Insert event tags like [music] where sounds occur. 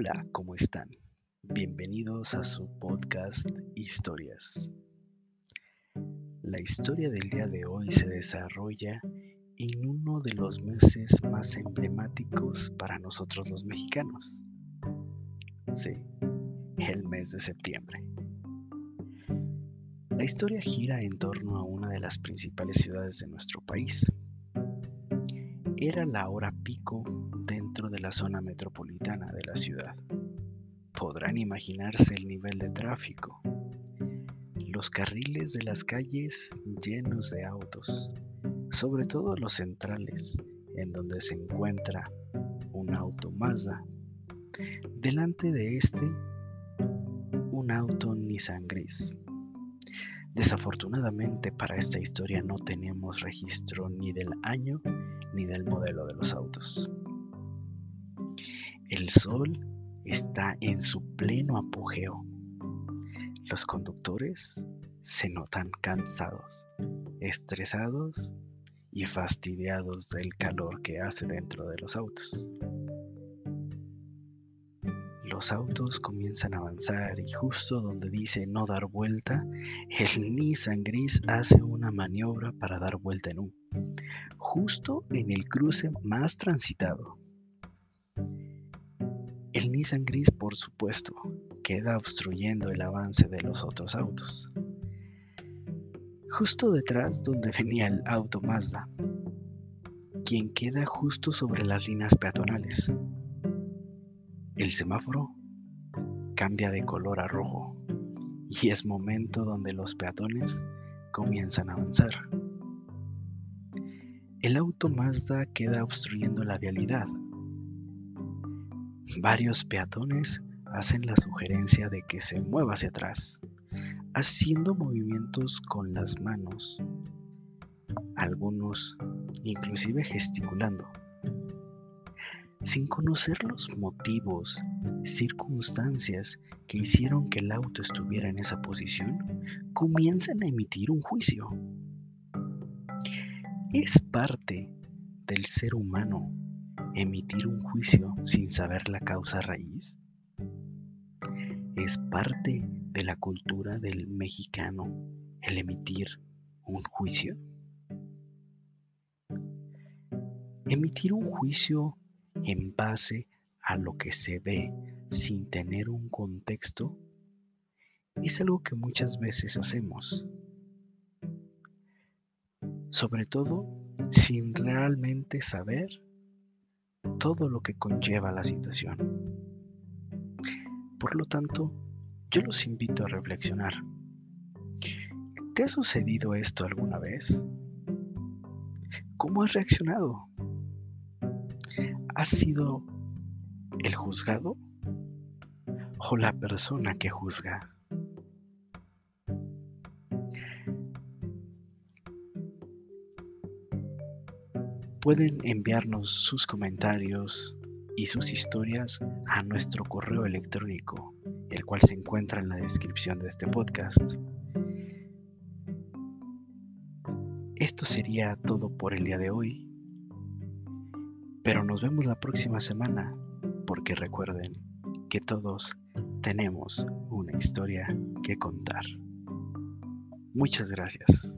Hola, ¿cómo están? Bienvenidos a su podcast Historias. La historia del día de hoy se desarrolla en uno de los meses más emblemáticos para nosotros los mexicanos. Sí, el mes de septiembre. La historia gira en torno a una de las principales ciudades de nuestro país. Era la hora pico de la zona metropolitana de la ciudad. Podrán imaginarse el nivel de tráfico. Los carriles de las calles llenos de autos, sobre todo los centrales, en donde se encuentra un auto Mazda. Delante de este, un auto Nissan gris. Desafortunadamente para esta historia no tenemos registro ni del año ni del modelo de los autos. El sol está en su pleno apogeo. Los conductores se notan cansados, estresados y fastidiados del calor que hace dentro de los autos. Los autos comienzan a avanzar y justo donde dice no dar vuelta, el [laughs] Nissan gris hace una maniobra para dar vuelta en U, justo en el cruce más transitado. El Nissan gris, por supuesto, queda obstruyendo el avance de los otros autos. Justo detrás donde venía el auto Mazda, quien queda justo sobre las líneas peatonales. El semáforo cambia de color a rojo y es momento donde los peatones comienzan a avanzar. El auto Mazda queda obstruyendo la vialidad Varios peatones hacen la sugerencia de que se mueva hacia atrás, haciendo movimientos con las manos, algunos inclusive gesticulando. Sin conocer los motivos, circunstancias que hicieron que el auto estuviera en esa posición, comienzan a emitir un juicio. Es parte del ser humano emitir un juicio sin saber la causa raíz? ¿Es parte de la cultura del mexicano el emitir un juicio? Emitir un juicio en base a lo que se ve sin tener un contexto es algo que muchas veces hacemos. Sobre todo sin realmente saber todo lo que conlleva la situación. Por lo tanto, yo los invito a reflexionar. ¿Te ha sucedido esto alguna vez? ¿Cómo has reaccionado? ¿Has sido el juzgado o la persona que juzga? Pueden enviarnos sus comentarios y sus historias a nuestro correo electrónico, el cual se encuentra en la descripción de este podcast. Esto sería todo por el día de hoy, pero nos vemos la próxima semana, porque recuerden que todos tenemos una historia que contar. Muchas gracias.